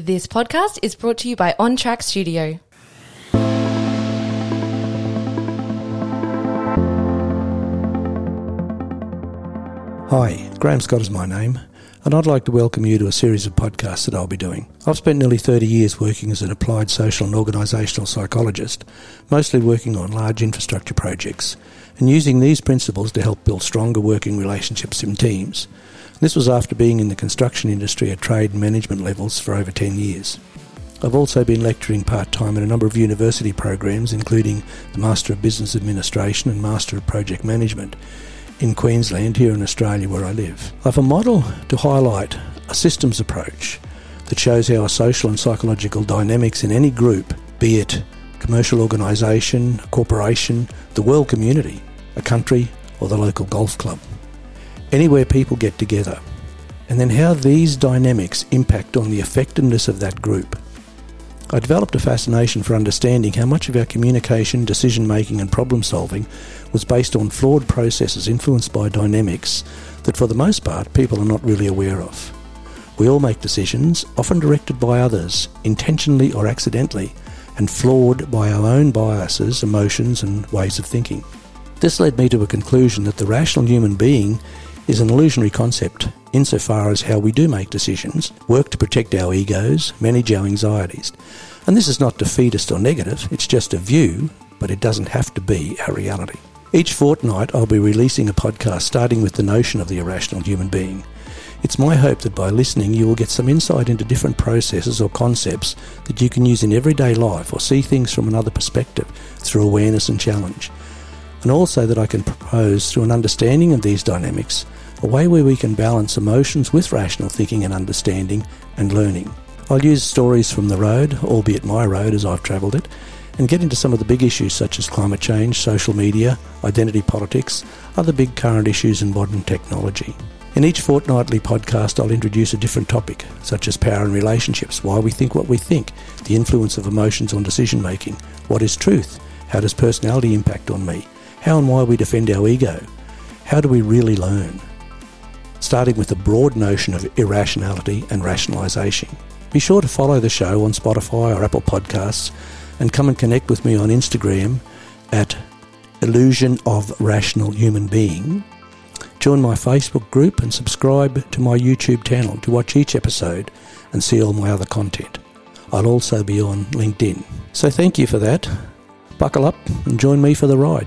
This podcast is brought to you by On Track Studio. Hi, Graham Scott is my name, and I'd like to welcome you to a series of podcasts that I'll be doing. I've spent nearly 30 years working as an applied social and organisational psychologist, mostly working on large infrastructure projects, and using these principles to help build stronger working relationships in teams. This was after being in the construction industry at trade and management levels for over 10 years. I've also been lecturing part time in a number of university programs, including the Master of Business Administration and Master of Project Management in Queensland, here in Australia where I live. I have a model to highlight a systems approach that shows how social and psychological dynamics in any group, be it commercial organisation, corporation, the world community, a country, or the local golf club, anywhere people get together, and then how these dynamics impact on the effectiveness of that group. I developed a fascination for understanding how much of our communication, decision making, and problem solving was based on flawed processes influenced by dynamics that, for the most part, people are not really aware of. We all make decisions, often directed by others, intentionally or accidentally, and flawed by our own biases, emotions, and ways of thinking. This led me to a conclusion that the rational human being is an illusionary concept insofar as how we do make decisions, work to protect our egos, manage our anxieties. And this is not defeatist or negative, it's just a view, but it doesn't have to be our reality. Each fortnight, I'll be releasing a podcast starting with the notion of the irrational human being. It's my hope that by listening, you will get some insight into different processes or concepts that you can use in everyday life or see things from another perspective through awareness and challenge. And also that I can propose, through an understanding of these dynamics, a way where we can balance emotions with rational thinking and understanding and learning. I'll use stories from the road, albeit my road as I've travelled it, and get into some of the big issues such as climate change, social media, identity politics, other big current issues in modern technology. In each fortnightly podcast, I'll introduce a different topic, such as power and relationships, why we think what we think, the influence of emotions on decision making, what is truth, how does personality impact on me, how and why we defend our ego, how do we really learn, starting with the broad notion of irrationality and rationalisation. Be sure to follow the show on Spotify or Apple Podcasts and come and connect with me on Instagram at Illusion of Rational Human Being. Join my Facebook group and subscribe to my YouTube channel to watch each episode and see all my other content. I'll also be on LinkedIn. So thank you for that. Buckle up and join me for the ride.